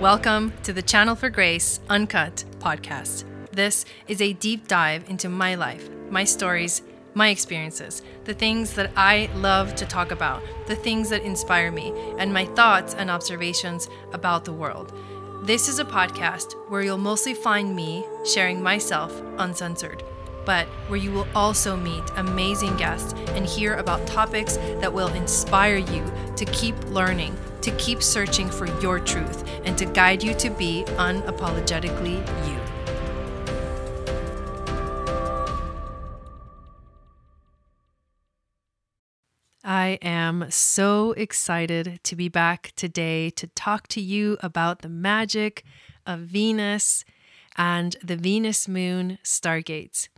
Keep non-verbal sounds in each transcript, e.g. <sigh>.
Welcome to the Channel for Grace Uncut podcast. This is a deep dive into my life, my stories, my experiences, the things that I love to talk about, the things that inspire me, and my thoughts and observations about the world. This is a podcast where you'll mostly find me sharing myself uncensored, but where you will also meet amazing guests and hear about topics that will inspire you to keep learning, to keep searching for your truth, and to guide you to be unapologetically you. I am so excited to be back today to talk to you about the magic of Venus and the Venus moon stargates.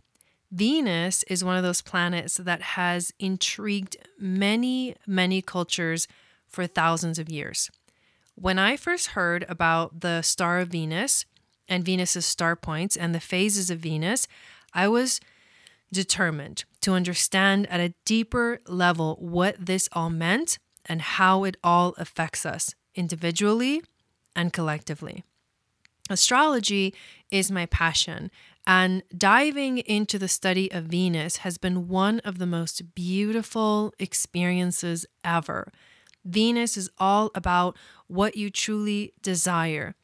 Venus is one of those planets that has intrigued many, many cultures for thousands of years. When I first heard about the star of Venus and Venus's star points and the phases of Venus, I was determined to understand at a deeper level what this all meant and how it all affects us individually and collectively. Astrology is my passion, and diving into the study of Venus has been one of the most beautiful experiences ever. Venus is all about what you truly desire,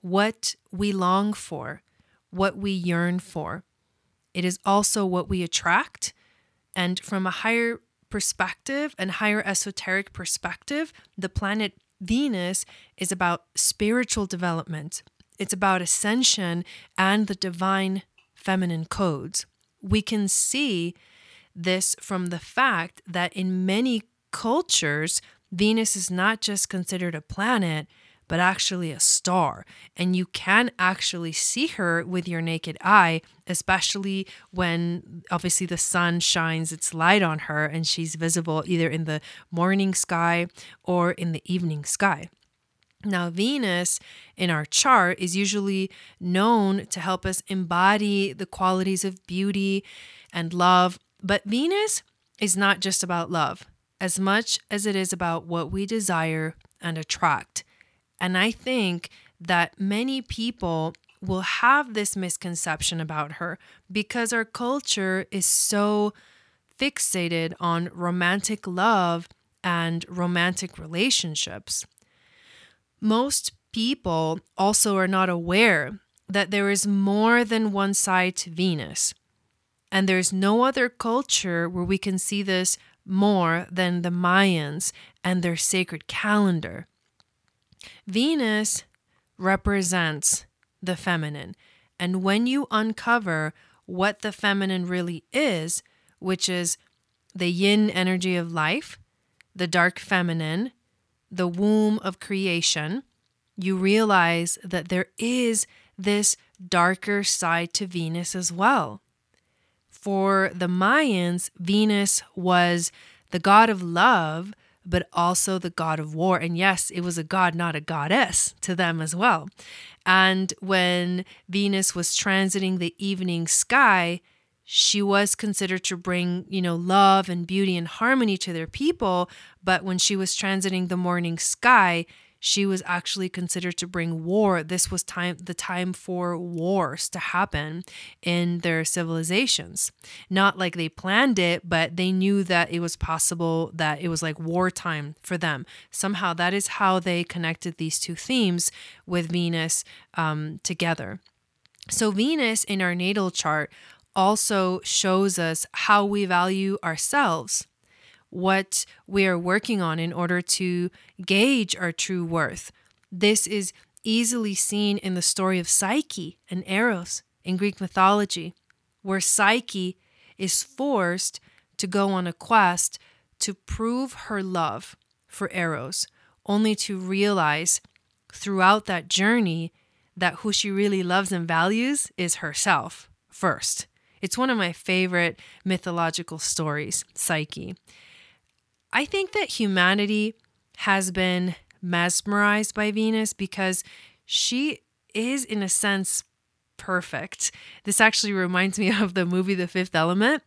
what we long for, what we yearn for. It is also what we attract. And from a higher perspective and higher esoteric perspective, the planet Venus is about spiritual development. It's about ascension and the divine feminine codes. We can see this from the fact that in many cultures, Venus is not just considered a planet, but actually a star. And you can actually see her with your naked eye, especially when obviously the sun shines its light on her and she's visible either in the morning sky or in the evening sky. Now, Venus in our chart is usually known to help us embody the qualities of beauty and love, but Venus is not just about love as much as it is about what we desire and attract. And I think that many people will have this misconception about her because our culture is so fixated on romantic love and romantic relationships. Most people also are not aware that there is more than one side to Venus. And there's no other culture where we can see this more than the Mayans and their sacred calendar. Venus represents the feminine. And when you uncover what the feminine really is, which is the yin energy of life, the dark feminine, the womb of creation, you realize that there is this darker side to Venus as well. For the Mayans, Venus was the god of love, but also the god of war. And yes, it was a god, not a goddess to them as well. And when Venus was transiting the evening sky, she was considered to bring, you know, love and beauty and harmony to their people. But when she was transiting the morning sky, she was actually considered to bring war. This was time the time for wars to happen in their civilizations. Not like they planned it, but they knew that it was possible that it was like wartime for them. Somehow that is how they connected these two themes with Venus um, together. So Venus in our natal chart also shows us how we value ourselves what we are working on in order to gauge our true worth. This is easily seen in the story of Psyche and Eros in Greek mythology, where Psyche is forced to go on a quest to prove her love for Eros, only to realize throughout that journey that who she really loves and values is herself first. It's one of my favorite mythological stories, Psyche. I think that humanity has been mesmerized by Venus because she is, in a sense, perfect. This actually reminds me <laughs> of the movie The Fifth Element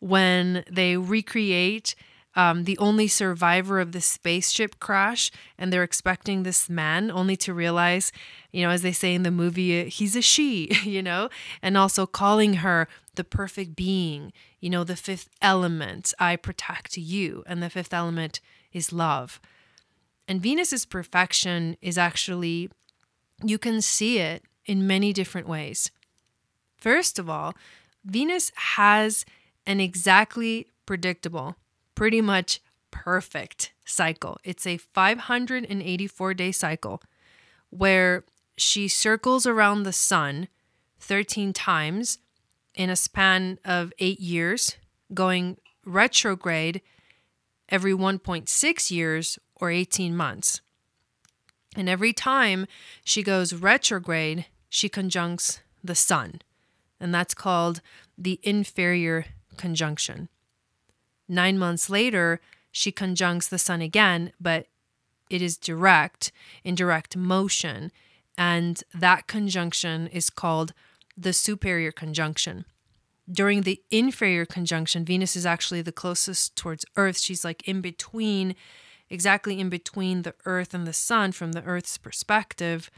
when they recreate um, the only survivor of the spaceship crash, and they're expecting this man, only to realize, you know, as they say in the movie, he's a she, <laughs> you know, and also calling her the perfect being, you know, the fifth element, I protect you. And the fifth element is love. And Venus's perfection is actually, you can see it in many different ways. First of all, Venus has an exactly predictable, pretty much perfect cycle. It's a 584 day cycle where she circles around the sun 13 times in a span of eight years, going retrograde every 1.6 years or 18 months. And every time she goes retrograde, she conjuncts the sun. And that's called the inferior conjunction. Nine months later, she conjuncts the sun again, but it is direct, in direct motion. And that conjunction is called the superior conjunction. During the inferior conjunction, Venus is actually the closest towards Earth. She's like in between, exactly in between the Earth and the Sun from the Earth's perspective.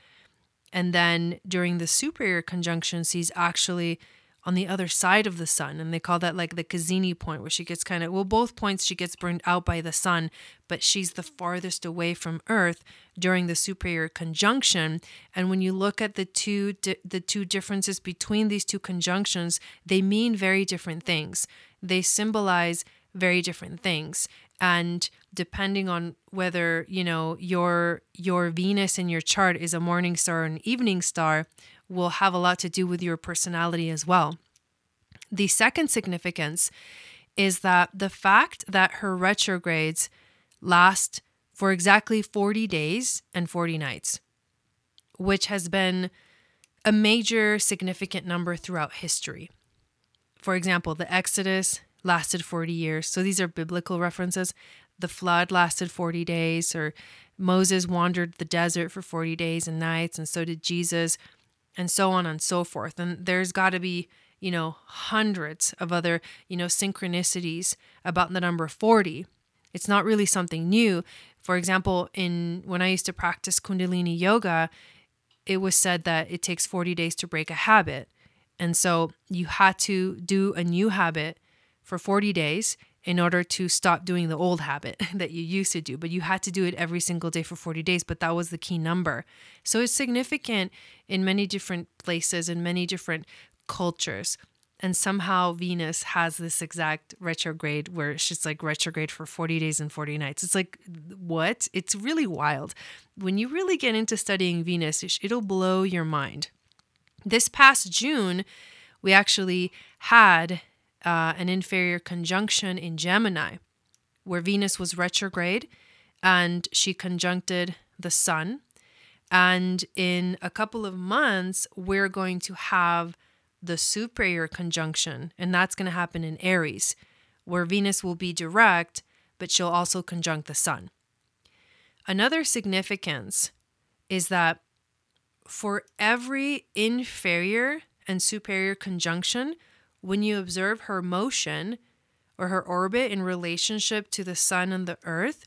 And then during the superior conjunction, she's actually on the other side of the sun. And they call that like the cazimi point, where she gets kind of, well, both points she gets burned out by the sun, but she's the farthest away from Earth during the superior conjunction. And when you look at the two, di- the two differences between these two conjunctions, they mean very different things. They symbolize very different things and depending on whether you know your your venus in your chart is a morning star or an evening star will have a lot to do with your personality as well. The second significance is that the fact that her retrogrades last for exactly 40 days and 40 nights, which has been a major significant number throughout history. For example, the Exodus lasted 40 years. So these are biblical references. The flood lasted 40 days, or Moses wandered the desert for 40 days and nights, and so did Jesus and so on and so forth. And there's got to be, you know, hundreds of other, you know, synchronicities about the number 40. It's not really something new. For example, in when I used to practice Kundalini yoga, it was said that it takes 40 days to break a habit. And so you had to do a new habit for 40 days in order to stop doing the old habit <laughs> that you used to do. But you had to do it every single day for 40 days, but that was the key number. So it's significant in many different places, in many different cultures. And somehow Venus has this exact retrograde where she's like retrograde for 40 days and 40 nights. It's like, what? It's really wild. When you really get into studying Venus, it'll blow your mind. This past June, we actually had uh, an inferior conjunction in Gemini, where Venus was retrograde and she conjuncted the Sun. And in a couple of months, we're going to have the superior conjunction, and that's going to happen in Aries, where Venus will be direct, but she'll also conjunct the Sun. Another significance is that for every inferior and superior conjunction, when you observe her motion or her orbit in relationship to the sun and the earth,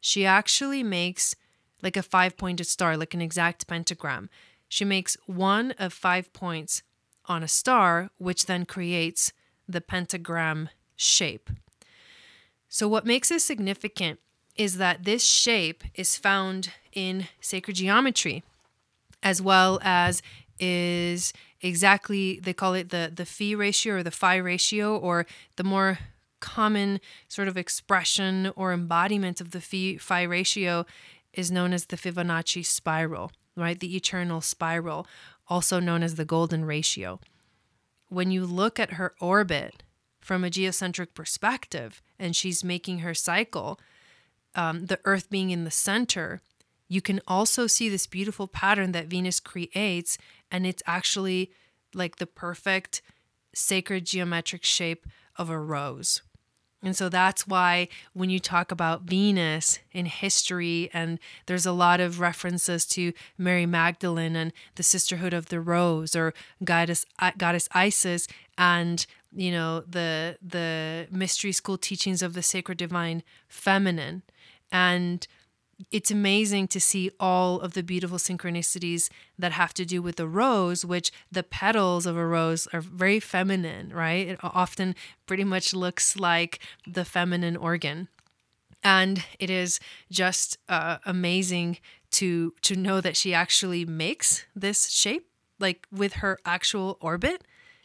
she actually makes like a five pointed star, like an exact pentagram. She makes one of five points on a star, which then creates the pentagram shape. So, what makes this significant is that this shape is found in sacred geometry as well as is exactly they call it the the phi ratio or the phi ratio or the more common sort of expression or embodiment of the phi, phi ratio is known as the Fibonacci spiral, right? The eternal spiral, also known as the golden ratio. When you look at her orbit from a geocentric perspective and she's making her cycle, um, the Earth being in the center, you can also see this beautiful pattern that Venus creates, and it's actually like the perfect sacred geometric shape of a rose. And so that's why when you talk about Venus in history, and there's a lot of references to Mary Magdalene and the Sisterhood of the Rose or Goddess, Goddess Isis and you know the the mystery school teachings of the sacred divine feminine and it's amazing to see all of the beautiful synchronicities that have to do with the rose, which the petals of a rose are very feminine, right? It often pretty much looks like the feminine organ. And it is just uh, amazing to to know that she actually makes this shape like with her actual orbit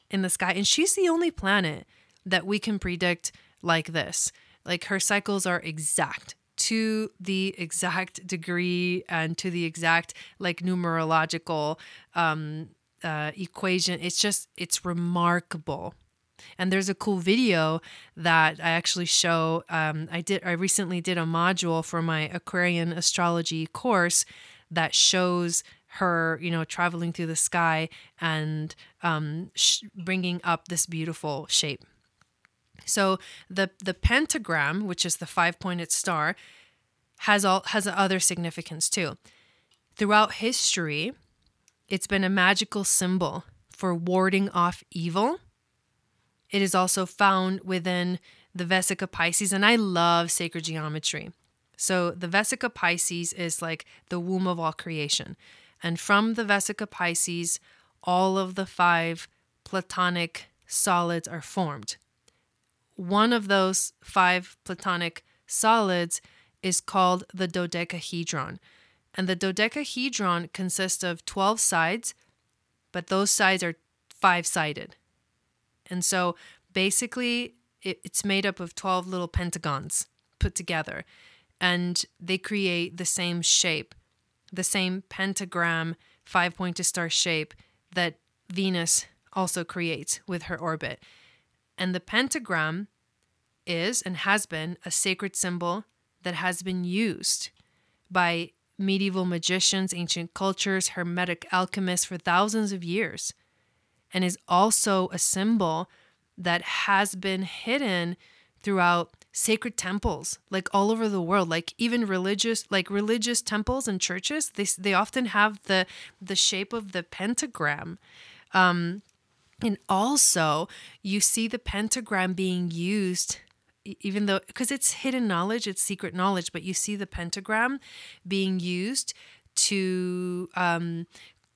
in the sky and she's the only planet that we can predict like this like her cycles are exact to the exact degree and to the exact like numerological um, uh, equation it's just it's remarkable and there's a cool video that I actually show. Um, I did. I recently did a module for my Aquarian astrology course that shows her, you know, traveling through the sky and um, sh- bringing up this beautiful shape. So the the pentagram, which is the five pointed star, has all has other significance too. Throughout history, it's been a magical symbol for warding off evil it is also found within the Vesica Pisces, and I love sacred geometry. So the Vesica Pisces is like the womb of all creation. And from the Vesica Pisces, all of the five Platonic solids are formed. One of those five Platonic solids is called the dodecahedron. And the dodecahedron consists of 12 sides, but those sides are five sided. And so basically, it, it's made up of 12 little pentagons put together, and they create the same shape, the same pentagram, five pointed star shape that Venus also creates with her orbit. And the pentagram is and has been a sacred symbol that has been used by medieval magicians, ancient cultures, hermetic alchemists for thousands of years and is also a symbol that has been hidden throughout sacred temples like all over the world like even religious like religious temples and churches they, they often have the the shape of the pentagram um and also you see the pentagram being used even though because it's hidden knowledge it's secret knowledge but you see the pentagram being used to um,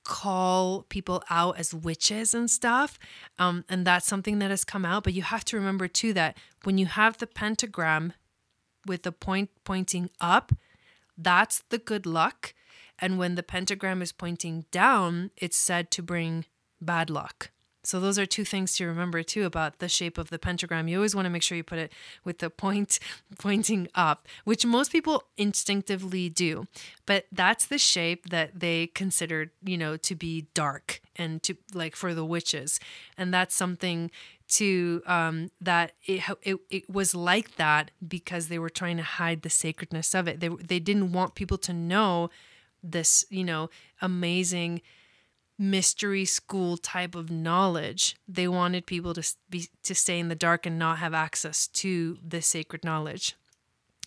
call people out as witches and stuff. Um, and that's something that has come out. But you have to remember too that when you have the pentagram with the point pointing up, that's the good luck. And when the pentagram is pointing down, it's said to bring bad luck. So those are two things to remember too about the shape of the pentagram. You always want to make sure you put it with the point <laughs> pointing up, which most people instinctively do. But that's the shape that they considered, you know, to be dark and to like for the witches. And that's something to um, that it, it it was like that because they were trying to hide the sacredness of it. They they didn't want people to know this, you know, amazing mystery school type of knowledge. They wanted people to be to stay in the dark and not have access to this sacred knowledge.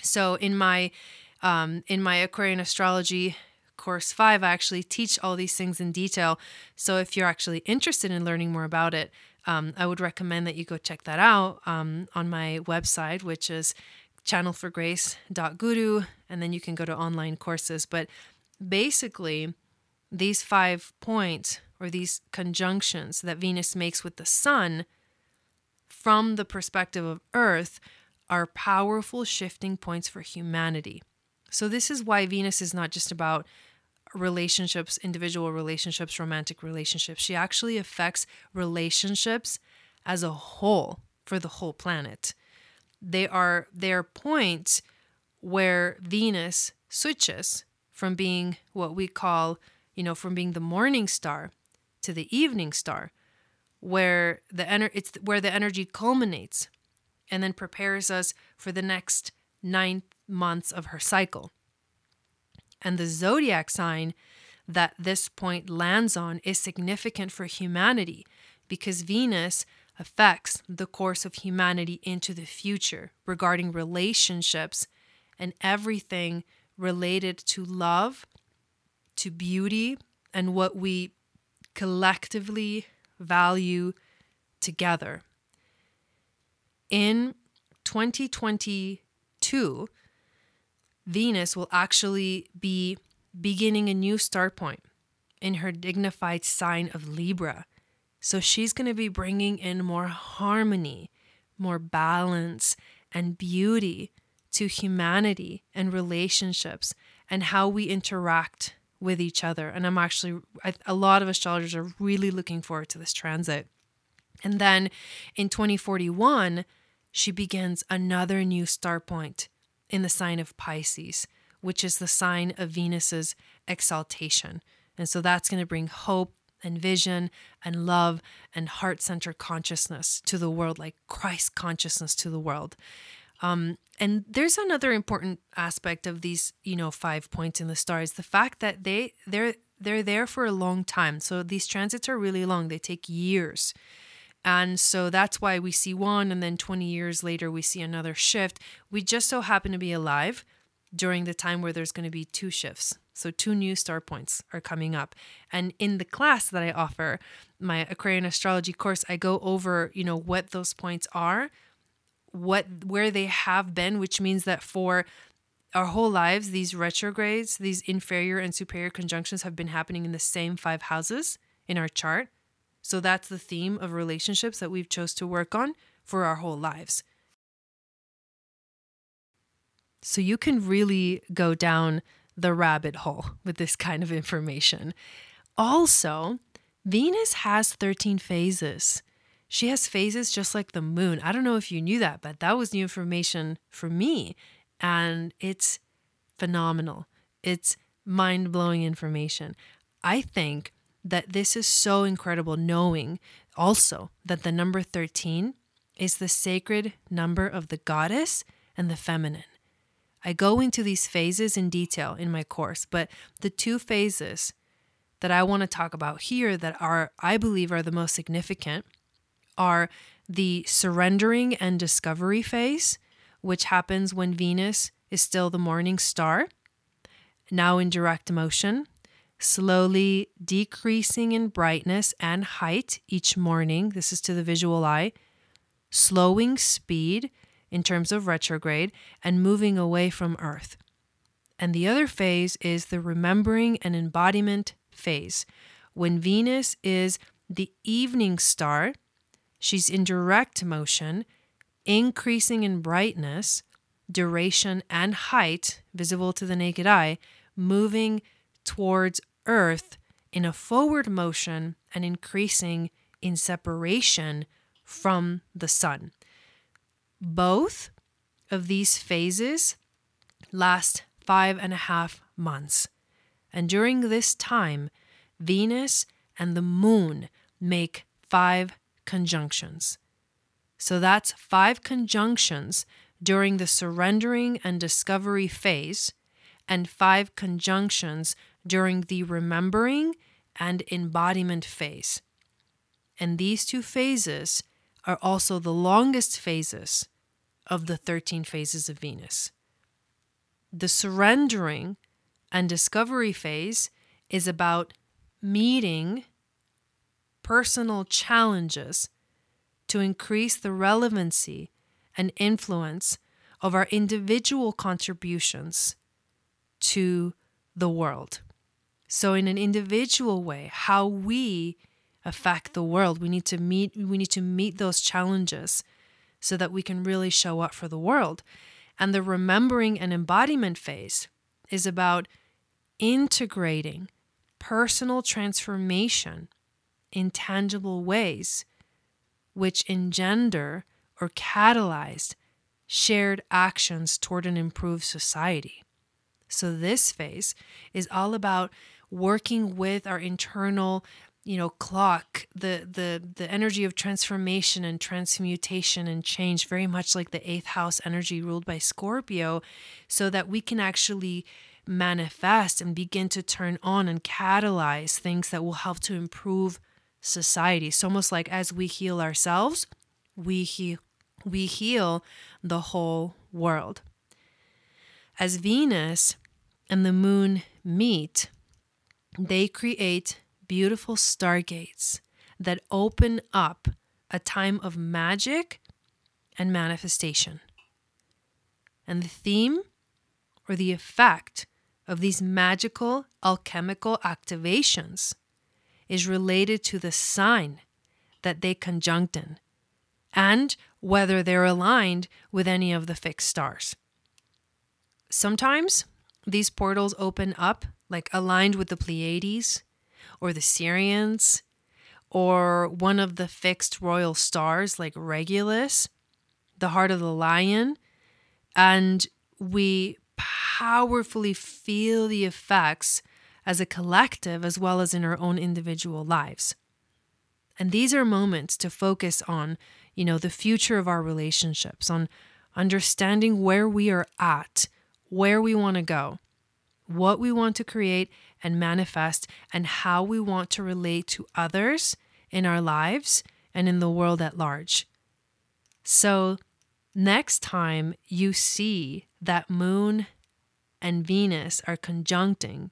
So in my um, in my Aquarian astrology course five, I actually teach all these things in detail. So if you're actually interested in learning more about it, um, I would recommend that you go check that out um, on my website, which is channelforgrace.guru, and then you can go to online courses. But basically, these five points or these conjunctions that Venus makes with the sun from the perspective of Earth are powerful shifting points for humanity. So, this is why Venus is not just about relationships, individual relationships, romantic relationships. She actually affects relationships as a whole for the whole planet. They are they are points where Venus switches from being what we call you know, from being the morning star to the evening star, where the ener- it's where the energy culminates and then prepares us for the next nine months of her cycle. And the zodiac sign that this point lands on is significant for humanity because Venus affects the course of humanity into the future regarding relationships and everything related to love to beauty and what we collectively value together. in 2022, Venus will actually be beginning a new start point in her dignified sign of Libra. So she's going to be bringing in more harmony, more balance, and beauty to humanity and relationships and how we interact with each other. And I'm actually, a lot of astrologers are really looking forward to this transit. And then in 2041, she begins another new star point in the sign of Pisces, which is the sign of Venus's exaltation. And so that's going to bring hope and vision and love and heart centered consciousness to the world, like Christ consciousness to the world. Um, and there's another important aspect of these, you know, five points in the star is the fact that they they're they're there for a long time. So these transits are really long; they take years. And so that's why we see one, and then 20 years later, we see another shift. We just so happen to be alive during the time where there's going to be two shifts. So, two new star points are coming up. And in the class that I offer, my Aquarian astrology course, I go over, you know, what those points are, what where they have been, which means that for our whole lives, these retrogrades, these inferior and superior conjunctions have been happening in the same five houses in our chart. So that's the theme of relationships that we've chose to work on for our whole lives. So you can really go down the rabbit hole with this kind of information. Also, Venus has 13 phases. She has phases just like the moon. I don't know if you knew that, but that was new information for me. And it's phenomenal. It's mind blowing information. I think that this is so incredible knowing also that the number 13 is the sacred number of the goddess and the feminine. I go into these phases in detail in my course, but the two phases that I want to talk about here that are I believe are the most significant are the surrendering and discovery phase, which happens when Venus is still the morning star, now in direct motion, slowly decreasing in brightness and height each morning. This is to the visual eye, slowing speed in terms of retrograde and moving away from Earth. And the other phase is the remembering and embodiment phase. When Venus is the evening star, she's in direct motion, increasing in brightness, duration, and height, visible to the naked eye, moving towards Earth in a forward motion and increasing in separation from the sun. Both of these phases last five and a half months. And during this time, Venus and the moon make five conjunctions. So that's five conjunctions during the surrendering and discovery phase, and five conjunctions during the remembering and embodiment phase. And these two phases are also the longest phases of the 13 phases of Venus. The surrendering and discovery phase is about meeting personal challenges to increase the relevancy and influence of our individual contributions to the world. So, in an individual way, how we affect the world, we need to meet we need to meet those challenges so that we can really show up for the world. And the remembering and embodiment phase is about integrating personal transformation in tangible ways, which engender or catalyze shared actions toward an improved society. So, this phase is all about working with our internal you know clock the the the energy of transformation and transmutation and change very much like the eighth house energy ruled by scorpio so that we can actually manifest and begin to turn on and catalyze things that will help to improve society it's almost like as we heal ourselves we heal we heal the whole world as venus and the moon meet they create beautiful stargates that open up a time of magic and manifestation. And the theme or the effect of these magical alchemical activations is related to the sign that they conjunct in and whether they're aligned with any of the fixed stars. Sometimes these portals open up like aligned with the Pleiades or the Sirians or one of the fixed royal stars like Regulus, the heart of the lion, and we powerfully feel the effects as a collective as well as in our own individual lives. And these are moments to focus on, you know, the future of our relationships, on understanding where we are at, where we want to go, what we want to create and manifest, and how we want to relate to others in our lives and in the world at large. So, next time you see that moon and Venus are conjuncting,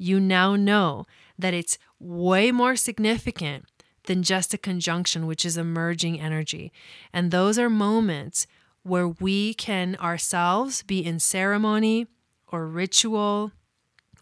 you now know that it's way more significant than just a conjunction, which is emerging energy. And those are moments where we can ourselves be in ceremony or ritual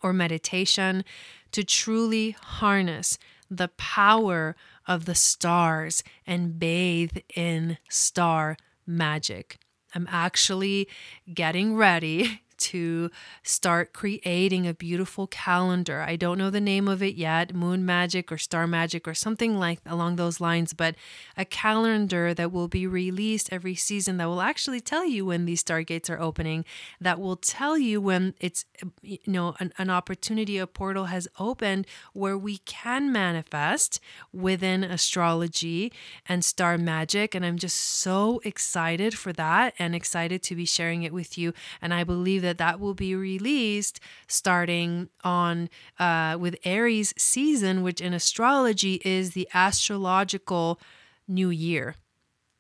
or meditation to truly harness the power of the stars and bathe in star magic. I'm actually getting ready <laughs> to start creating a beautiful calendar. I don't know the name of it yet, moon magic or star magic or something like along those lines, but a calendar that will be released every season that will actually tell you when these stargates are opening, that will tell you when it's you know an, an opportunity, a portal has opened where we can manifest within astrology and star magic. And I'm just so excited for that and excited to be sharing it with you. And I believe that that that will be released starting on uh, with Aries season, which in astrology is the astrological new year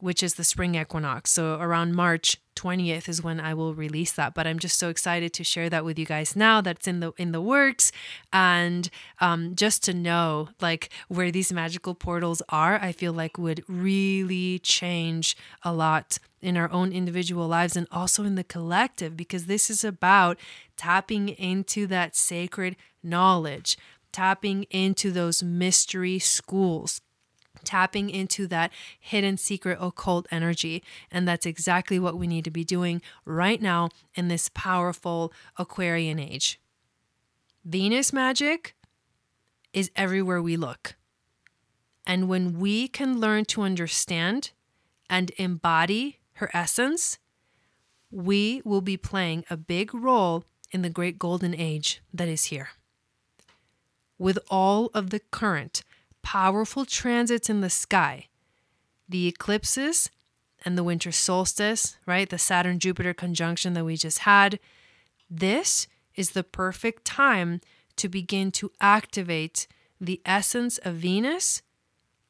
which is the spring equinox. So around March 20th is when I will release that. But I'm just so excited to share that with you guys now. That's in the in the works, and um, just to know like where these magical portals are, I feel like would really change a lot in our own individual lives and also in the collective because this is about tapping into that sacred knowledge, tapping into those mystery schools tapping into that hidden secret occult energy. And that's exactly what we need to be doing right now in this powerful Aquarian age. Venus magic is everywhere we look. And when we can learn to understand and embody her essence, we will be playing a big role in the great golden age that is here. With all of the current powerful transits in the sky, the eclipses and the winter solstice, right? The Saturn Jupiter conjunction that we just had. This is the perfect time to begin to activate the essence of Venus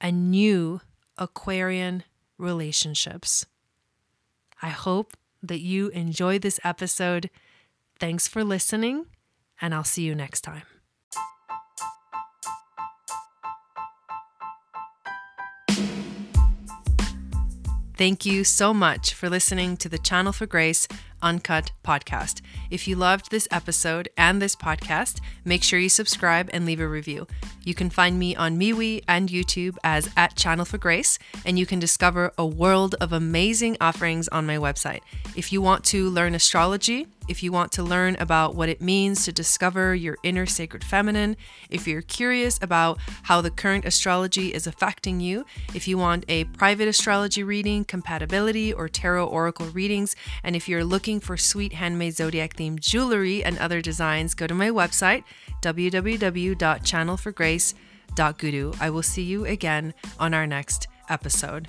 and new Aquarian relationships. I hope that you enjoyed this episode. Thanks for listening, and I'll see you next time. Thank you so much for listening to the Channel for Grace Uncut podcast. If you loved this episode and this podcast, make sure you subscribe and leave a review. You can find me on MeWe and YouTube as at Channel for Grace, and you can discover a world of amazing offerings on my website. If you want to learn astrology, if you want to learn about what it means to discover your inner sacred feminine, if you're curious about how the current astrology is affecting you, if you want a private astrology reading, compatibility, or tarot oracle readings, and if you're looking for sweet handmade zodiac themed jewelry and other designs, go to my website, www.channelforgrace.guru. I will see you again on our next episode.